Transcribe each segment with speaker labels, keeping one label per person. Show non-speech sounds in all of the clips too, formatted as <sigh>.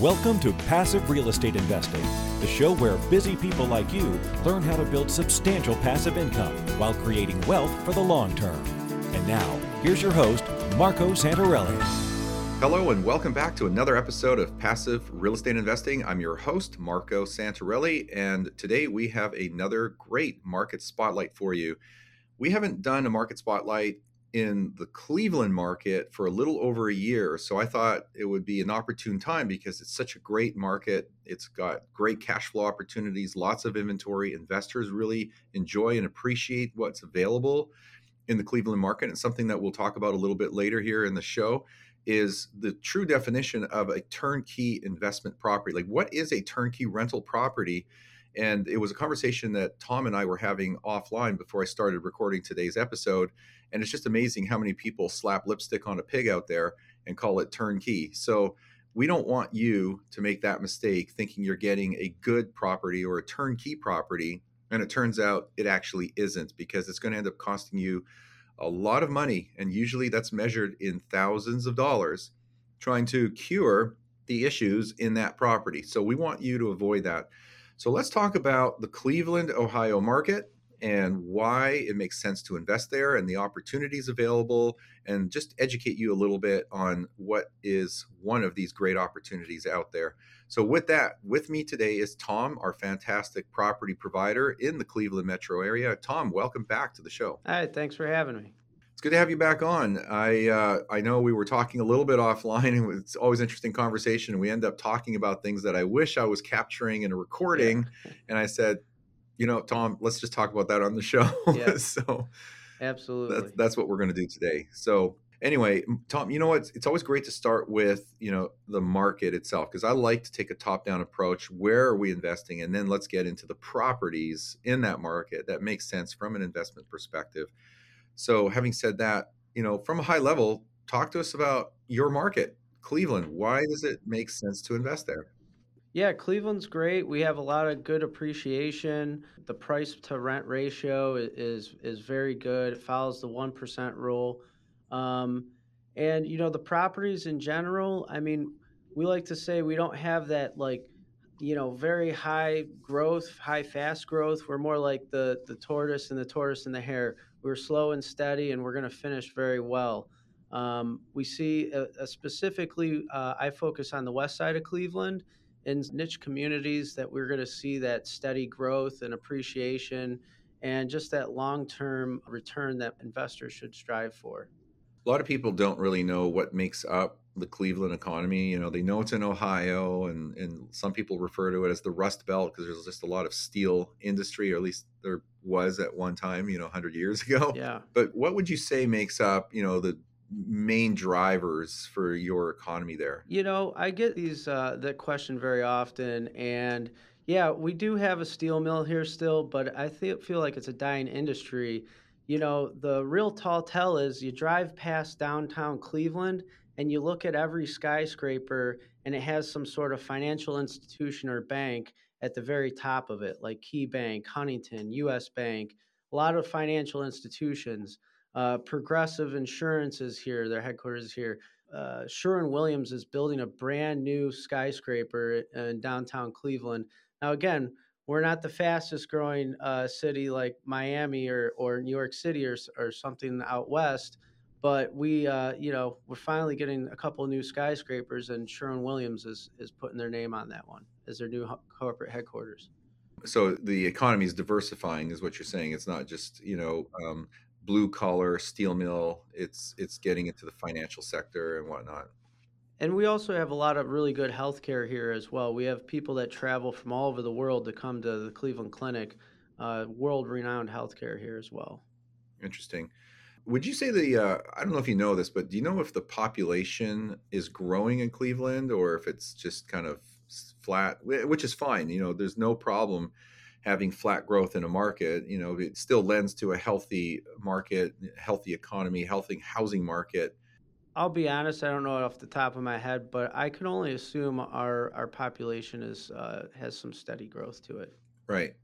Speaker 1: Welcome to Passive Real Estate Investing, the show where busy people like you learn how to build substantial passive income while creating wealth for the long term. And now, here's your host, Marco Santarelli.
Speaker 2: Hello, and welcome back to another episode of Passive Real Estate Investing. I'm your host, Marco Santarelli, and today we have another great market spotlight for you. We haven't done a market spotlight in the Cleveland market for a little over a year. So I thought it would be an opportune time because it's such a great market. It's got great cash flow opportunities, lots of inventory. Investors really enjoy and appreciate what's available in the Cleveland market. And something that we'll talk about a little bit later here in the show is the true definition of a turnkey investment property. Like, what is a turnkey rental property? And it was a conversation that Tom and I were having offline before I started recording today's episode. And it's just amazing how many people slap lipstick on a pig out there and call it turnkey. So we don't want you to make that mistake thinking you're getting a good property or a turnkey property. And it turns out it actually isn't because it's going to end up costing you a lot of money. And usually that's measured in thousands of dollars trying to cure the issues in that property. So we want you to avoid that. So let's talk about the Cleveland, Ohio market and why it makes sense to invest there and the opportunities available and just educate you a little bit on what is one of these great opportunities out there. So with that, with me today is Tom, our fantastic property provider in the Cleveland metro area. Tom, welcome back to the show.
Speaker 3: Hi, thanks for having me.
Speaker 2: It's good to have you back on. I uh, I know we were talking a little bit offline, and it's always interesting conversation. And we end up talking about things that I wish I was capturing in a recording. Yeah. And I said, you know, Tom, let's just talk about that on the show.
Speaker 3: Yeah. <laughs>
Speaker 2: so,
Speaker 3: absolutely,
Speaker 2: that's, that's what we're going to do today. So, anyway, Tom, you know what? It's always great to start with you know the market itself because I like to take a top-down approach. Where are we investing, and then let's get into the properties in that market that makes sense from an investment perspective. So, having said that, you know, from a high level, talk to us about your market, Cleveland. Why does it make sense to invest there?
Speaker 3: Yeah, Cleveland's great. We have a lot of good appreciation. The price to rent ratio is is very good. It follows the one percent rule, um, and you know the properties in general. I mean, we like to say we don't have that like you know very high growth, high fast growth. We're more like the the tortoise and the tortoise and the hare. We're slow and steady, and we're going to finish very well. Um, we see specifically, uh, I focus on the west side of Cleveland in niche communities that we're going to see that steady growth and appreciation and just that long term return that investors should strive for.
Speaker 2: A lot of people don't really know what makes up the Cleveland economy. You know, they know it's in Ohio, and, and some people refer to it as the Rust Belt because there's just a lot of steel industry, or at least there was at one time, you know, 100 years ago.
Speaker 3: Yeah.
Speaker 2: But what would you say makes up, you know, the main drivers for your economy there?
Speaker 3: You know, I get these uh, that question very often, and yeah, we do have a steel mill here still, but I th- feel like it's a dying industry. You know, the real tall tell is you drive past downtown Cleveland and you look at every skyscraper and it has some sort of financial institution or bank at the very top of it, like Key Bank, Huntington, US Bank, a lot of financial institutions. Uh, Progressive Insurance is here, their headquarters is here. Uh, Sherwin Williams is building a brand new skyscraper in downtown Cleveland. Now, again, we're not the fastest growing uh, city like Miami or, or New York City or, or something out west, but we, uh, you know, we're finally getting a couple new skyscrapers, and Sherwin Williams is, is putting their name on that one as their new corporate headquarters.
Speaker 2: So the economy is diversifying, is what you're saying. It's not just you know um, blue collar steel mill. It's it's getting into the financial sector and whatnot.
Speaker 3: And we also have a lot of really good healthcare here as well. We have people that travel from all over the world to come to the Cleveland Clinic, uh, world renowned healthcare here as well.
Speaker 2: Interesting. Would you say the, uh, I don't know if you know this, but do you know if the population is growing in Cleveland or if it's just kind of flat, which is fine? You know, there's no problem having flat growth in a market, you know, it still lends to a healthy market, healthy economy, healthy housing market.
Speaker 3: I'll be honest, I don't know off the top of my head, but I can only assume our our population is uh, has some steady growth to it.
Speaker 2: Right.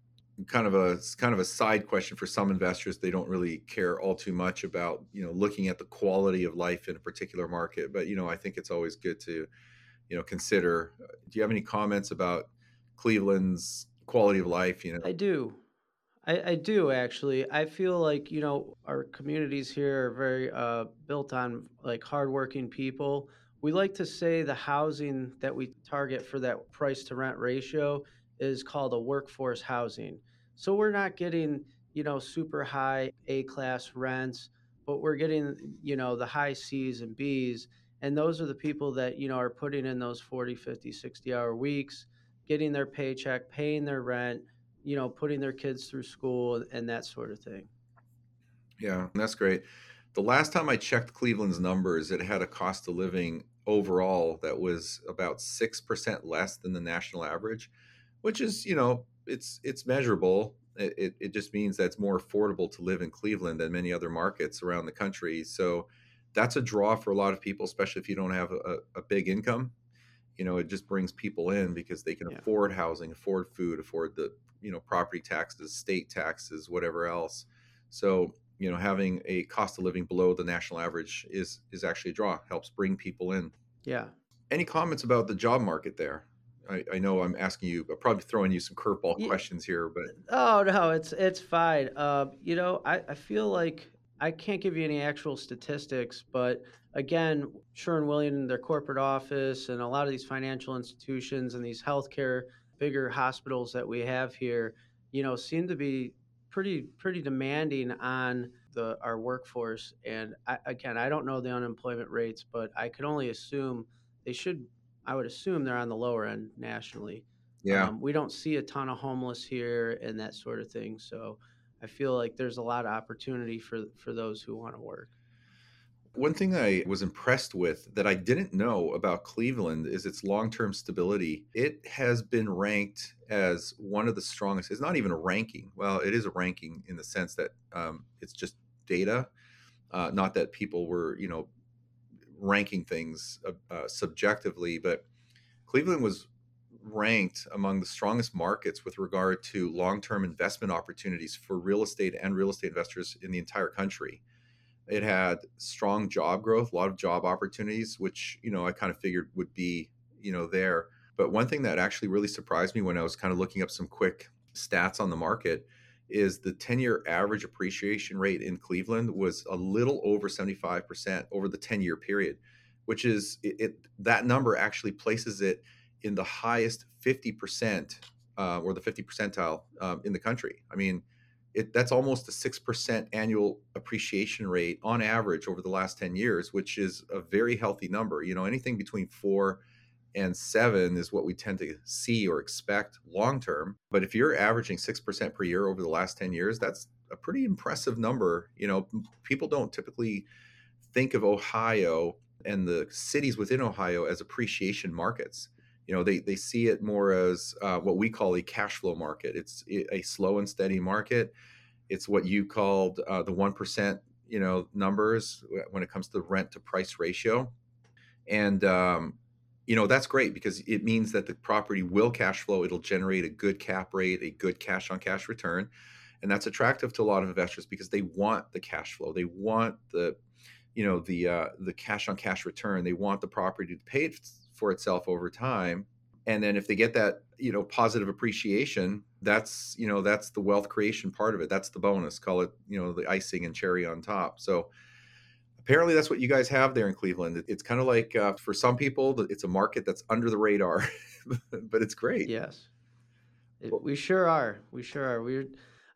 Speaker 2: Kind of a kind of a side question for some investors. They don't really care all too much about you know looking at the quality of life in a particular market, but you know I think it's always good to you know consider. Do you have any comments about Cleveland's quality of life? You know,
Speaker 3: I do. I, I do actually. I feel like you know our communities here are very uh, built on like hardworking people. We like to say the housing that we target for that price to rent ratio is called a workforce housing. So we're not getting you know super high A class rents, but we're getting you know the high C's and B's, and those are the people that you know are putting in those 40, 50, 60 hour weeks, getting their paycheck, paying their rent you know, putting their kids through school and that sort of thing.
Speaker 2: Yeah, that's great. The last time I checked Cleveland's numbers, it had a cost of living overall that was about 6% less than the national average, which is, you know, it's it's measurable. It, it, it just means that it's more affordable to live in Cleveland than many other markets around the country. So that's a draw for a lot of people, especially if you don't have a, a big income. You know, it just brings people in because they can yeah. afford housing, afford food, afford the you know property taxes, state taxes, whatever else. So you know having a cost of living below the national average is is actually a draw. Helps bring people in.
Speaker 3: Yeah.
Speaker 2: Any comments about the job market there? I, I know I'm asking you, I'm probably throwing you some curveball yeah. questions here, but
Speaker 3: oh no, it's it's fine. Uh, you know, I, I feel like I can't give you any actual statistics, but again, Sherwin Williams, their corporate office, and a lot of these financial institutions and these healthcare bigger hospitals that we have here, you know, seem to be pretty pretty demanding on the our workforce. And I, again, I don't know the unemployment rates, but I could only assume they should. I would assume they're on the lower end nationally.
Speaker 2: Yeah, um,
Speaker 3: we don't see a ton of homeless here and that sort of thing. So I feel like there's a lot of opportunity for for those who want to work.
Speaker 2: One thing I was impressed with that I didn't know about Cleveland is its long term stability. It has been ranked as one of the strongest. It's not even a ranking. Well, it is a ranking in the sense that um, it's just data, uh, not that people were, you know, ranking things uh, uh, subjectively, but Cleveland was ranked among the strongest markets with regard to long term investment opportunities for real estate and real estate investors in the entire country. It had strong job growth, a lot of job opportunities, which, you know, I kind of figured would be, you know, there. But one thing that actually really surprised me when I was kind of looking up some quick stats on the market is the 10 year average appreciation rate in Cleveland was a little over 75% over the 10 year period, which is it, it, that number actually places it in the highest 50% uh, or the 50 percentile um, in the country. I mean, it, that's almost a 6% annual appreciation rate on average over the last 10 years, which is a very healthy number. You know, anything between four and seven is what we tend to see or expect long term. But if you're averaging 6% per year over the last 10 years, that's a pretty impressive number. You know, people don't typically think of Ohio and the cities within Ohio as appreciation markets you know they, they see it more as uh, what we call a cash flow market. It's a slow and steady market. It's what you called uh, the 1% you know numbers when it comes to the rent to price ratio. And um, you know that's great because it means that the property will cash flow. It'll generate a good cap rate a good cash on cash return. And that's attractive to a lot of investors because they want the cash flow. They want the you know the uh, the cash on cash return. They want the property to pay for itself over time and then if they get that you know positive appreciation that's you know that's the wealth creation part of it. That's the bonus. Call it you know the icing and cherry on top. So apparently that's what you guys have there in cleveland. It's kind of like uh, for some people it's a market that's under the radar <laughs> but it's great.
Speaker 3: Yes. It, we sure are. We sure are. We're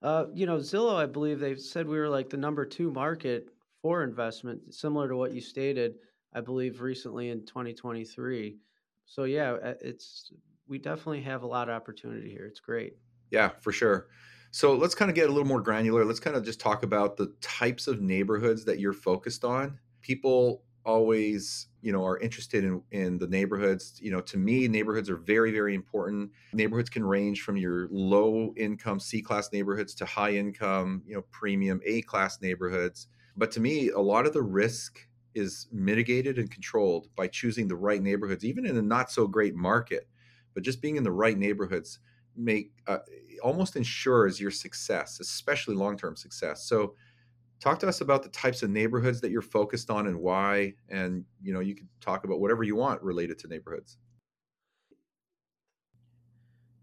Speaker 3: uh, you know zillow i believe they said we were like the number two market for investment similar to what you stated I believe, recently in 2023. So yeah, uh, it's we definitely have a lot of opportunity here. It's great.
Speaker 2: Yeah, for sure. So let's kind of get a little more granular. Let's kind of just talk about the types of neighborhoods that you're focused on. People always, you know, are interested in in the neighborhoods. You know, to me, neighborhoods are very, very important. Neighborhoods can range from your low income C class neighborhoods to high income, you know, premium A class neighborhoods. But to me, a lot of the risk is mitigated and controlled by choosing the right neighborhoods, even in a not so great market. But just being in the right neighborhoods make uh, almost ensures your success, especially long-term success. So, talk to us about the types of neighborhoods that you're focused on and why. And you know, you can talk about whatever you want related to neighborhoods.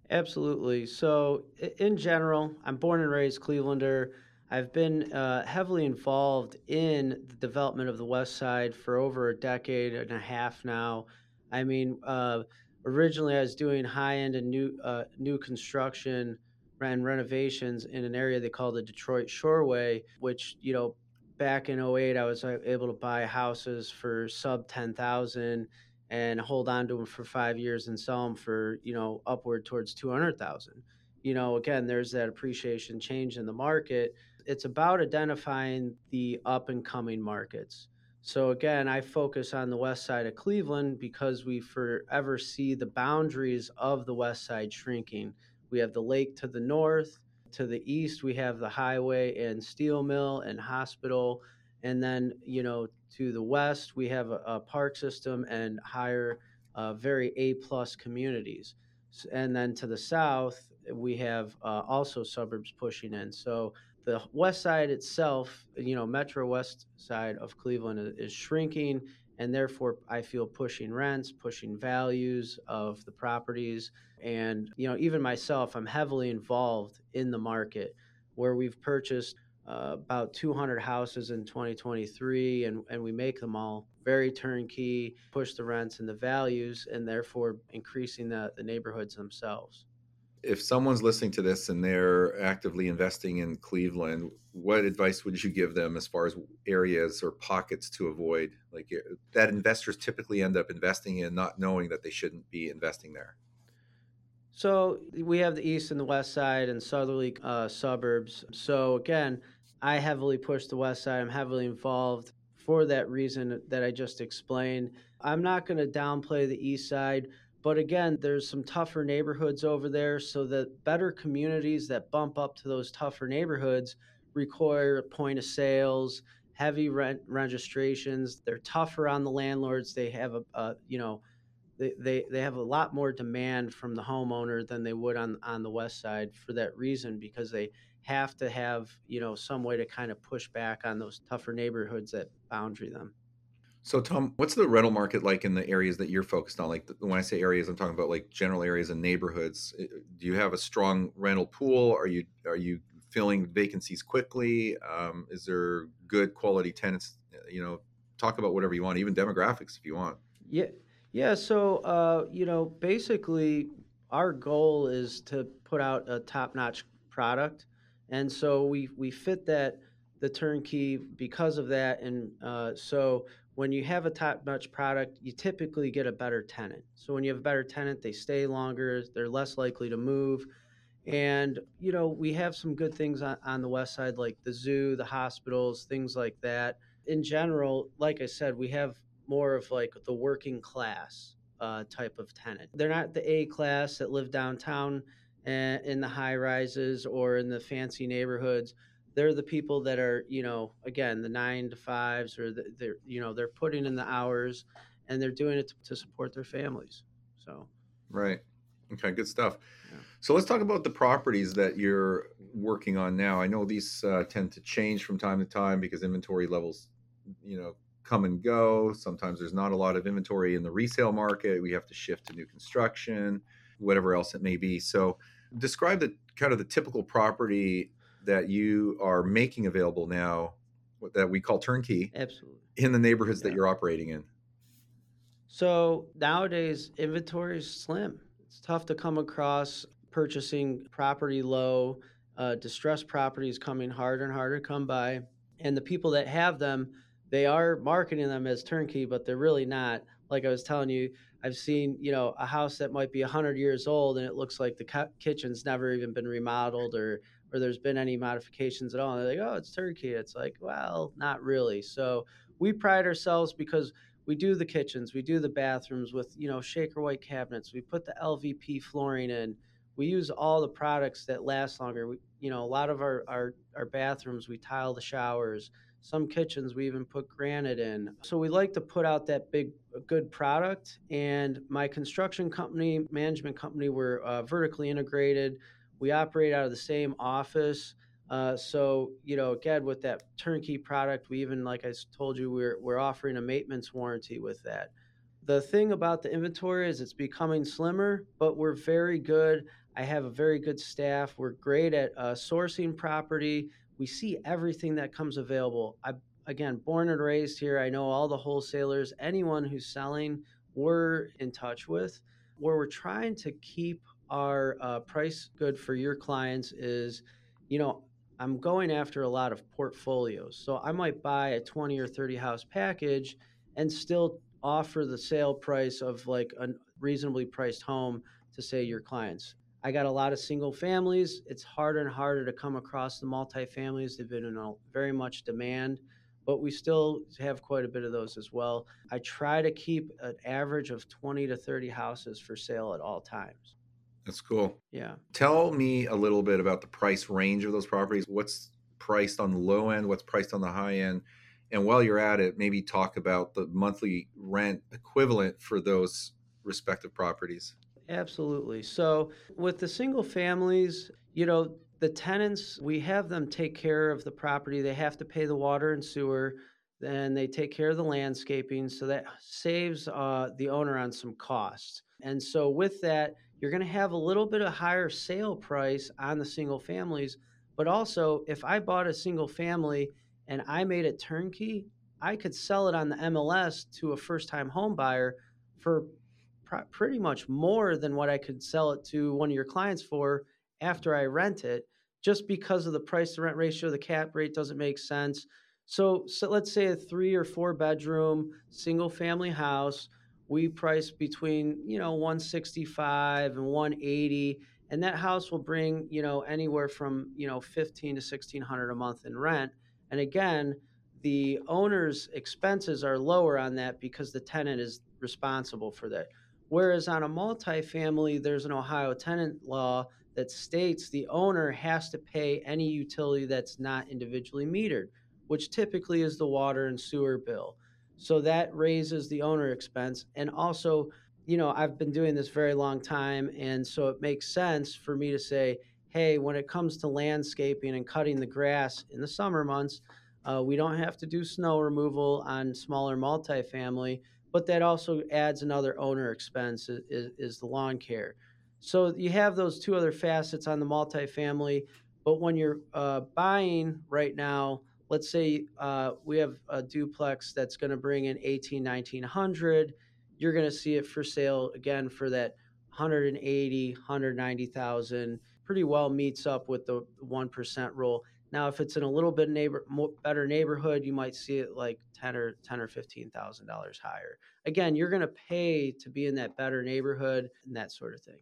Speaker 3: Absolutely. So, in general, I'm born and raised Clevelander. I've been uh, heavily involved in the development of the West Side for over a decade and a half now. I mean, uh, originally I was doing high end and new uh, new construction and renovations in an area they call the Detroit Shoreway, which you know back in 08 I was uh, able to buy houses for sub 10,000 and hold on to them for 5 years and sell them for, you know, upward towards 200,000. You know, again, there's that appreciation change in the market. It's about identifying the up and coming markets. So again, I focus on the west side of Cleveland because we forever see the boundaries of the west side shrinking. We have the lake to the north, to the east we have the highway and steel mill and hospital, and then you know to the west we have a, a park system and higher, uh, very A plus communities, and then to the south we have uh, also suburbs pushing in. So the west side itself, you know, Metro West side of Cleveland is shrinking, and therefore I feel pushing rents, pushing values of the properties, and you know, even myself, I'm heavily involved in the market where we've purchased uh, about 200 houses in 2023, and and we make them all very turnkey, push the rents and the values, and therefore increasing the the neighborhoods themselves
Speaker 2: if someone's listening to this and they're actively investing in Cleveland, what advice would you give them as far as areas or pockets to avoid? Like uh, that investors typically end up investing in, not knowing that they shouldn't be investing there.
Speaker 3: So we have the east and the west side and southerly uh, suburbs. So again, I heavily push the west side. I'm heavily involved for that reason that I just explained. I'm not going to downplay the east side but again, there's some tougher neighborhoods over there, so that better communities that bump up to those tougher neighborhoods require a point of sales, heavy rent registrations. They're tougher on the landlords. They have a, a you know, they, they, they have a lot more demand from the homeowner than they would on on the west side for that reason because they have to have you know some way to kind of push back on those tougher neighborhoods that boundary them.
Speaker 2: So, Tom, what's the rental market like in the areas that you're focused on? Like, when I say areas, I'm talking about like general areas and neighborhoods. Do you have a strong rental pool? Are you are you filling vacancies quickly? Um, is there good quality tenants? You know, talk about whatever you want, even demographics if you want.
Speaker 3: Yeah, yeah. So, uh, you know, basically, our goal is to put out a top-notch product, and so we we fit that the turnkey because of that, and uh, so when you have a top notch product, you typically get a better tenant. So when you have a better tenant, they stay longer, they're less likely to move. And, you know, we have some good things on, on the west side, like the zoo, the hospitals, things like that. In general, like I said, we have more of like the working class uh, type of tenant. They're not the A class that live downtown eh, in the high rises or in the fancy neighborhoods they're the people that are you know again the nine to fives or the, they're you know they're putting in the hours and they're doing it to, to support their families so.
Speaker 2: Right. Okay good stuff. Yeah. so let's talk about the properties that you're working on now. I know these uh, tend to change from time to time because inventory levels you know come and go. Sometimes there's not a lot of inventory in the resale market. We have to shift to new construction whatever else it may be. So describe the kind of the typical property that you are making available now that we call turnkey
Speaker 3: absolutely.
Speaker 2: in the neighborhoods yeah. that you're operating in?
Speaker 3: So nowadays inventory is slim. It's tough to come across purchasing property low uh, distressed properties coming harder and harder to come by. And the people that have them they are marketing them as turnkey but they're really not. Like i was telling you i've seen you know a house that might be 100 years old and it looks like the kitchen's never even been remodeled or or there's been any modifications at all. And they're like, oh, it's turnkey. It's like, well, not really. So we pride ourselves because we do the kitchens, we do the bathrooms with, you know, shaker white cabinets. We put the LVP flooring in. We use all the products that last longer. We, you know, a lot of our, our, our bathrooms, we tile the showers. Some kitchens, we even put granite in. So we like to put out that big, good product. And my construction company, management company, we're uh, vertically integrated. We operate out of the same office. Uh, so, you know, again, with that turnkey product, we even, like I told you, we're, we're offering a maintenance warranty with that. The thing about the inventory is it's becoming slimmer, but we're very good I have a very good staff. We're great at uh, sourcing property. We see everything that comes available. I again, born and raised here. I know all the wholesalers, anyone who's selling, we're in touch with. Where we're trying to keep our uh, price good for your clients is, you know, I'm going after a lot of portfolios. So I might buy a 20 or 30 house package and still offer the sale price of like a reasonably priced home to say your clients. I got a lot of single families. It's harder and harder to come across the multifamilies. They've been in a very much demand but we still have quite a bit of those as well. I try to keep an average of 20 to 30 houses for sale at all times.
Speaker 2: That's cool.
Speaker 3: Yeah.
Speaker 2: Tell me a little bit about the price range of those properties. What's priced on the low end? What's priced on the high end? And while you're at it, maybe talk about the monthly rent equivalent for those respective properties.
Speaker 3: Absolutely. So, with the single families, you know, the tenants, we have them take care of the property. They have to pay the water and sewer, then they take care of the landscaping. So that saves uh, the owner on some costs. And so with that, you're going to have a little bit of higher sale price on the single families. But also, if I bought a single family and I made it turnkey, I could sell it on the MLS to a first time home buyer for pr- pretty much more than what I could sell it to one of your clients for after I rent it just because of the price to rent ratio, the cap rate doesn't make sense. So, so let's say a three or four bedroom single family house, we price between, you know, 165 and 180 and that house will bring, you know, anywhere from, you know, 15 to 1600 a month in rent. And again, the owner's expenses are lower on that because the tenant is responsible for that. Whereas on a multifamily, there's an Ohio tenant law that states the owner has to pay any utility that's not individually metered, which typically is the water and sewer bill. So that raises the owner expense. And also, you know, I've been doing this very long time. And so it makes sense for me to say, hey, when it comes to landscaping and cutting the grass in the summer months, uh, we don't have to do snow removal on smaller multifamily, but that also adds another owner expense is, is the lawn care. So you have those two other facets on the multifamily. But when you're uh, buying right now, let's say uh, we have a duplex that's going to bring in 18, 1900, you're going to see it for sale again for that 180, 190,000. Pretty well meets up with the 1% rule. Now, if it's in a little bit neighbor better neighborhood, you might see it like ten or ten or fifteen thousand dollars higher. Again, you're going to pay to be in that better neighborhood and that sort of thing.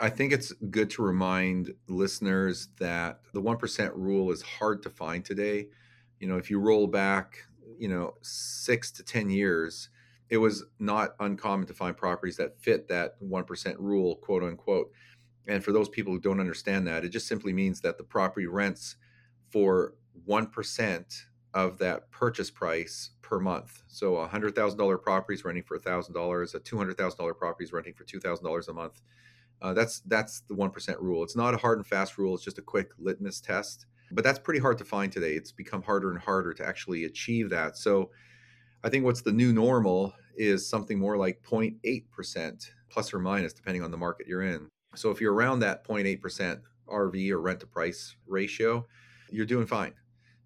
Speaker 2: I think it's good to remind listeners that the 1% rule is hard to find today. You know, if you roll back, you know, six to 10 years, it was not uncommon to find properties that fit that 1% rule, quote unquote. And for those people who don't understand that, it just simply means that the property rents for 1% of that purchase price per month. So a $100,000 property is renting for $1,000, a $200,000 property is renting for $2,000 a month uh, that's that's the one percent rule. It's not a hard and fast rule. It's just a quick litmus test. But that's pretty hard to find today. It's become harder and harder to actually achieve that. So I think what's the new normal is something more like 0.8 percent plus or minus, depending on the market you're in. So if you're around that 0.8 percent RV or rent to price ratio, you're doing fine.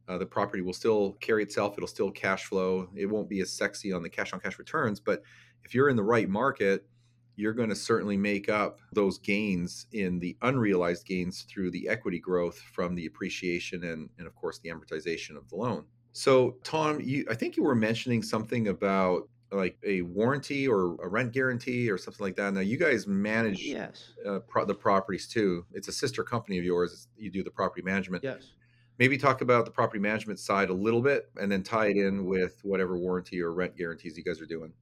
Speaker 2: Uh, the property will still carry itself. It'll still cash flow. It won't be as sexy on the cash on cash returns, but if you're in the right market you're going to certainly make up those gains in the unrealized gains through the equity growth from the appreciation and, and of course the amortization of the loan. So Tom, you I think you were mentioning something about like a warranty or a rent guarantee or something like that. Now you guys manage
Speaker 3: yes.
Speaker 2: Uh, pro- the properties too. It's a sister company of yours. you do the property management.
Speaker 3: Yes.
Speaker 2: Maybe talk about the property management side a little bit and then tie it in with whatever warranty or rent guarantees you guys are doing.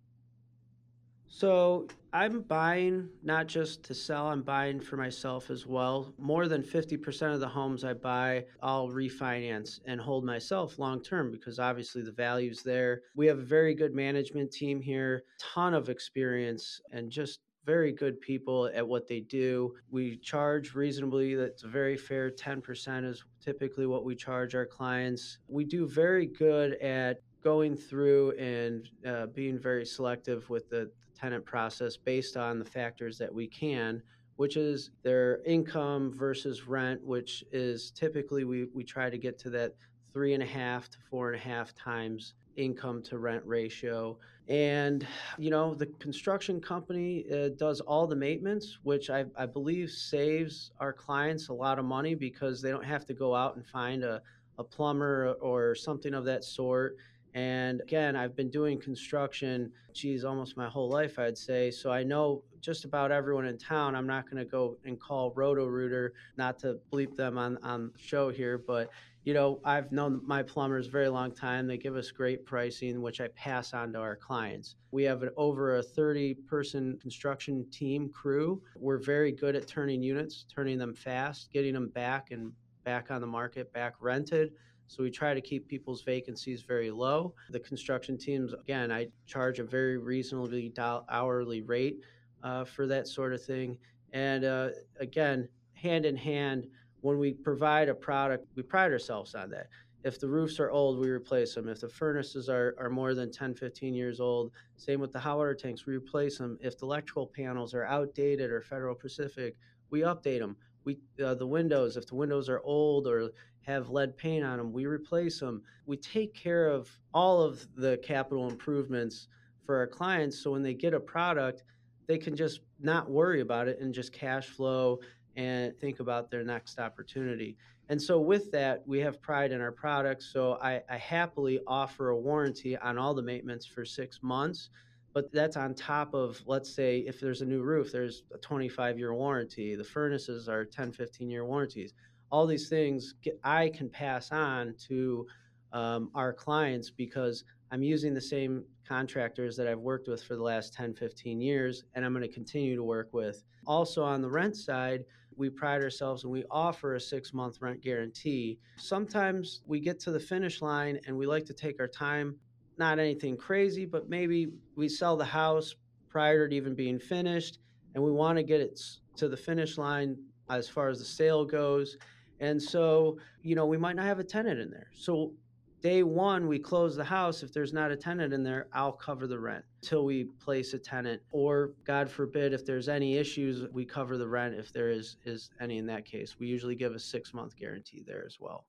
Speaker 3: So I'm buying not just to sell, I'm buying for myself as well. More than 50% of the homes I buy, I'll refinance and hold myself long term because obviously the value's there. We have a very good management team here, ton of experience, and just very good people at what they do. We charge reasonably, that's a very fair 10% is typically what we charge our clients. We do very good at going through and uh, being very selective with the, tenant process based on the factors that we can. which is their income versus rent, which is typically we, we try to get to that three and a half to four and a half times income to rent ratio. And, you know, the construction company uh, does all the maintenance, which I, I believe saves our clients a lot of money because they don't have to go out and find a, a plumber or something of that sort. And again, I've been doing construction, geez, almost my whole life, I'd say. So I know just about everyone in town. I'm not going to go and call Roto Rooter, not to bleep them on, on the show here, but you know, I've known my plumbers very long time. They give us great pricing, which I pass on to our clients. We have an, over a 30 person construction team crew. We're very good at turning units, turning them fast, getting them back and back on the market, back rented. So we try to keep people's vacancies very low. The construction teams, again, I charge a very reasonably hourly rate uh, for that sort of thing. And uh, again, hand in hand, when we provide a product, we pride ourselves on that. If the roofs are old, we replace them. If the furnaces are, are more than 10, 15 years old, same with the hot water tanks, we replace them. If the electrical panels are outdated or Federal Pacific, we update them. We, uh, the windows, if the windows are old or have lead paint on them, we replace them. We take care of all of the capital improvements for our clients so when they get a product, they can just not worry about it and just cash flow and think about their next opportunity. And so, with that, we have pride in our products. So, I, I, happily offer a warranty on all the maintenance for six months. But that's on top of, let's say, if there's a new roof, there's a 25 year warranty. The furnaces are 10, 15 year warranties. All these things I can pass on to um, our clients because I'm using the same contractors that I've worked with for the last 10, 15 years, and I'm going to continue to work with. Also, on the rent side, we pride ourselves and we offer a six month rent guarantee. Sometimes we get to the finish line and we like to take our time, not anything crazy, but maybe we sell the house prior to even being finished and we want to get it to the finish line as far as the sale goes. And so, you know, we might not have a tenant in there. So day one we close the house. If there's not a tenant in there i'll cover the rent till we place a tenant. Or god forbid if there's any issues we cover the rent if there is is any in that case. We usually give a six month guarantee there as well.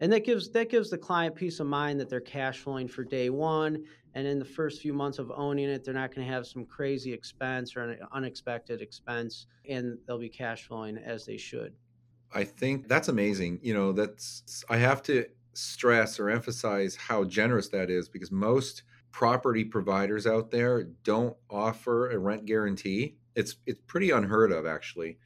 Speaker 3: And that gives that gives the client peace of mind that they're cash flowing for day one. And in the first few months of owning it they're not going to have some crazy expense or an unexpected expense and they'll be cash flowing as they should
Speaker 2: I think that's amazing. You know, that's I have to stress or emphasize how generous that is because most property providers out there don't offer a rent guarantee. It's it's pretty unheard of actually,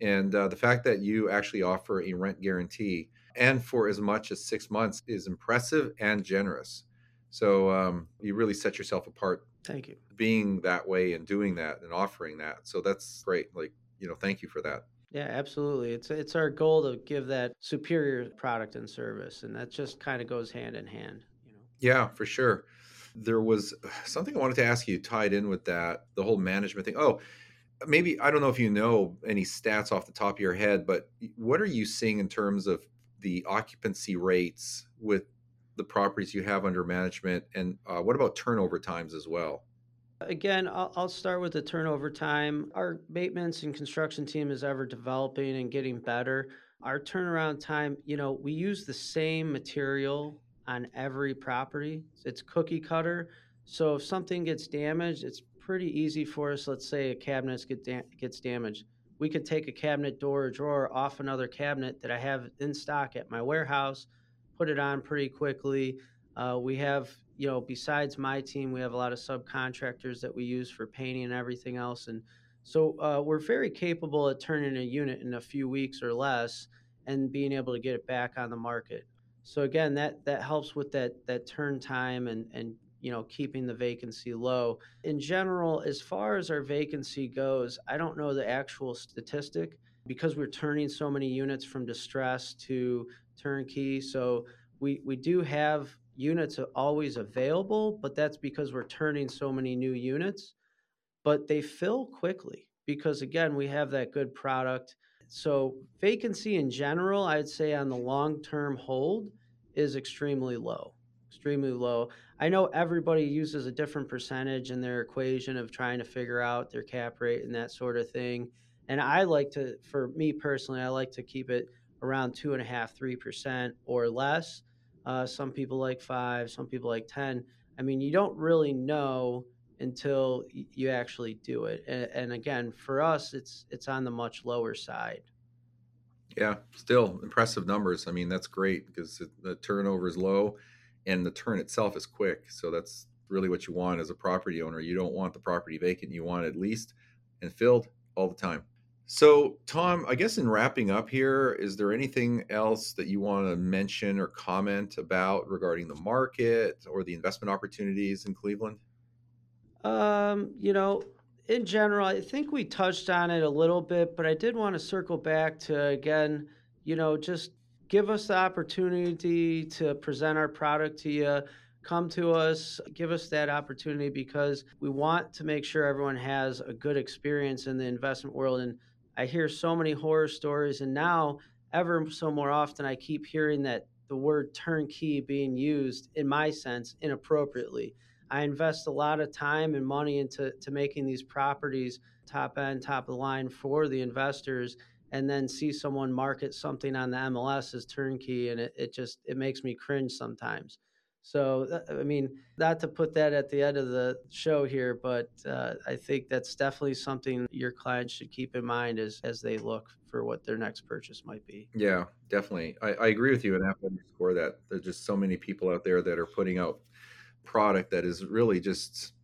Speaker 2: and uh, the fact that you actually offer a rent guarantee and for as much as six months is impressive and generous. So um, you really set yourself apart.
Speaker 3: Thank you.
Speaker 2: Being that way and doing that and offering that. So that's great. Like you know, thank you for that.
Speaker 3: Yeah, absolutely. It's it's our goal to give that superior product and service, and that just kind of goes hand in hand. You know.
Speaker 2: Yeah, for sure. There was <sighs> something I wanted to ask you tied in with that, the whole management thing. Oh, maybe I don't know if you know any stats off the top of your head, but what are you seeing in terms of the occupancy rates with the properties you have under management, and uh, what about turnover times as well?
Speaker 3: Again, I'll, I'll start with the turnover time. Our maintenance and construction team is ever developing and getting better. Our turnaround time, you know, we use the same material on every property. It's cookie cutter. So if something gets damaged, it's pretty easy for us. Let's say a cabinet get da- gets damaged. We could take a cabinet door or drawer off another cabinet that I have in stock at my warehouse, put it on pretty quickly. Uh, we have you know, besides my team, we have a lot of subcontractors that we use for painting and everything else. And so uh, we're very capable of turning a unit in a few weeks or less and being able to get it back on the market. So again, that that helps with that that turn time and and you know keeping the vacancy low. In general, as far as our vacancy goes, I don't know the actual statistic because we're turning so many units from distress to turnkey. So we we do have units are always available, but that's because we're turning so many new units. But they fill quickly because, again, we have that good product. So, vacancy in general, I'd say on the long term hold is extremely low. Extremely low. I know everybody uses a different percentage in their equation of trying to figure out their cap rate and that sort of thing. And I like to, for me personally, I like to keep it around two and a half, three percent or less. Uh, some people like five, some people like ten. I mean, you don't really know until you actually do it. And, and again, for us, it's it's on the much lower side.
Speaker 2: Yeah, still impressive numbers. I mean, that's great because the turnover is low and the turn itself is quick. So that's really what you want as a property owner. You don't want the property vacant. You want it leased and filled all the time. So, Tom, I guess in wrapping up here, is there anything else that you want to mention or comment about regarding the market or the investment opportunities in Cleveland?
Speaker 3: Um, you know, in general, I think we touched on it a little bit, but I did want to circle back to again, you know, just give us the opportunity to present our product to you. Come to us, give us that opportunity because we want to make sure everyone has a good experience in the investment world. And I hear so many horror stories, and now ever so more often, I keep hearing that the word turnkey being used, in my sense, inappropriately. I invest a lot of time and money into to making these properties top end, top of the line for the investors, and then see someone market something on the MLS as turnkey, and it, it just it makes me cringe sometimes. So I mean, not to put that at the end of the show here, but uh, I think that's definitely something your clients should keep in mind as as they look for what their next purchase might be.
Speaker 2: Yeah, definitely. I, I agree with you, and I have to underscore that there's just so many people out there that are putting out product that is really just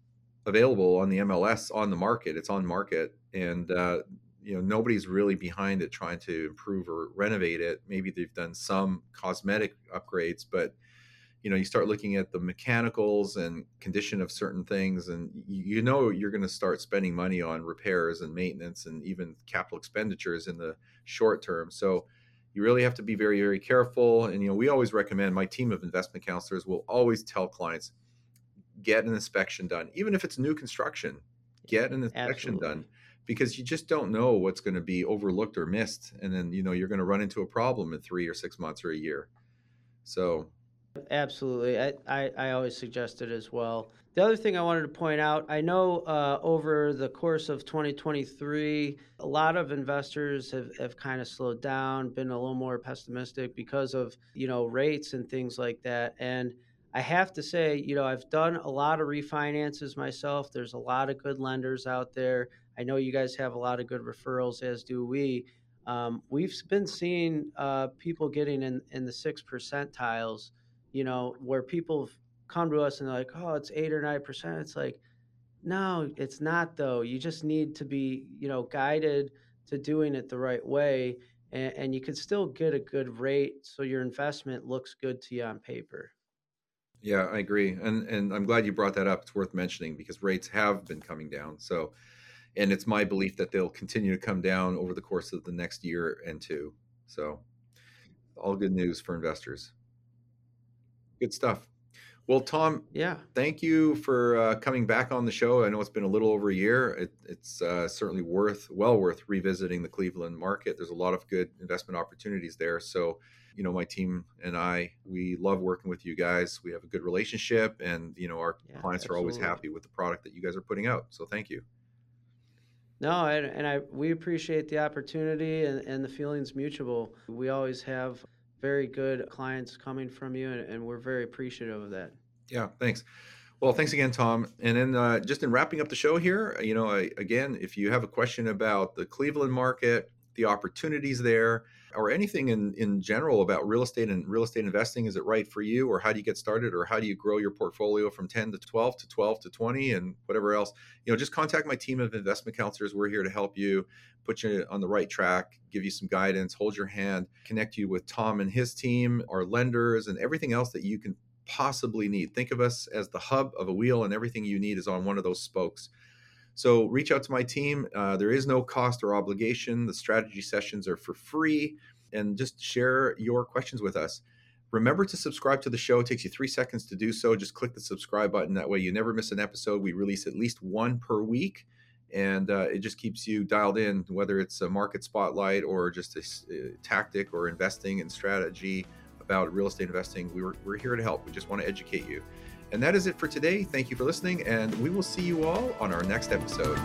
Speaker 2: available on the MLS on the market. It's on market, and uh, you know nobody's really behind it trying to improve or renovate it. Maybe they've done some cosmetic upgrades, but you know you start looking at the mechanicals and condition of certain things, and you know you're going to start spending money on repairs and maintenance and even capital expenditures in the short term. So you really have to be very very careful and you know we always recommend my team of investment counselors will always tell clients get an inspection done, even if it's new construction. Get an inspection Absolutely. done because you just don't know what's going to be overlooked or missed, and then you know you're going to run into a problem in three or six months or a year. So,
Speaker 3: absolutely, I I, I always suggest it as well. The other thing I wanted to point out, I know uh, over the course of 2023, a lot of investors have, have kind of slowed down, been a little more pessimistic because of you know rates and things like that, and I have to say, you know, I've done a lot of refinances myself. There's a lot of good lenders out there. I know you guys have a lot of good referrals, as do we. Um, we've been seeing uh, people getting in, in the six percentiles, you know, where people come to us and they're like, oh, it's eight or nine percent. It's like, no, it's not, though. You just need to be, you know, guided to doing it the right way. And, and you can still get a good rate so your investment looks good to you on paper.
Speaker 2: Yeah, I agree, and and I'm glad you brought that up. It's worth mentioning because rates have been coming down. So, and it's my belief that they'll continue to come down over the course of the next year and two. So, all good news for investors. Good stuff. Well, Tom,
Speaker 3: yeah,
Speaker 2: thank you for uh, coming back on the show. I know it's been a little over a year. It, it's uh, certainly worth, well worth revisiting the Cleveland market. There's a lot of good investment opportunities there. So you know my team and i we love working with you guys we have a good relationship and you know our yeah, clients absolutely. are always happy with the product that you guys are putting out so thank you
Speaker 3: no and, and i we appreciate the opportunity and, and the feelings mutual we always have very good clients coming from you and, and we're very appreciative of that
Speaker 2: yeah thanks well, thanks again, Tom. And then uh, just in wrapping up the show here, you know, I, again, if you have a question about the Cleveland market, the opportunities there, or anything in, in general about real estate and real estate investing. Is it right for you, or how do you get started, or how do you grow your portfolio from 10 to 12 to 12 to 20 and whatever else? You know, just contact my team of investment counselors. We're here to help you put you on the right track, give you some guidance, hold your hand, connect you with Tom and his team, our lenders, and everything else that you can possibly need. Think of us as the hub of a wheel, and everything you need is on one of those spokes. So reach out to my team. Uh, there is no cost or obligation. The strategy sessions are for free, and just share your questions with us. Remember to subscribe to the show. It takes you three seconds to do so. Just click the subscribe button. That way, you never miss an episode. We release at least one per week, and uh, it just keeps you dialed in, whether it's a market spotlight or just a, a uh, tactic or investing and strategy about real estate investing. We we're here to help. We just want to educate you. And that is it for today. Thank you for listening, and we will see you all on our next episode.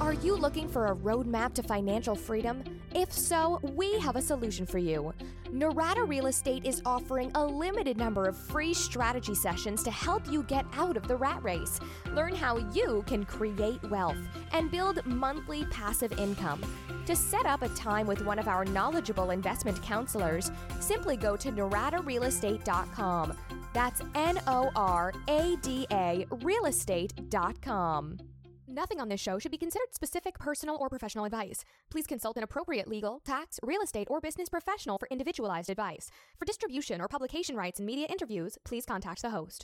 Speaker 4: Are you looking for a roadmap to financial freedom? If so, we have a solution for you. Norada Real Estate is offering a limited number of free strategy sessions to help you get out of the rat race. Learn how you can create wealth and build monthly passive income. To set up a time with one of our knowledgeable investment counselors, simply go to noradarealestate.com. That's N O R A D A realestate.com. Nothing on this show should be considered specific personal or professional advice. Please consult an appropriate legal, tax, real estate, or business professional for individualized advice. For distribution or publication rights and media interviews, please contact the host.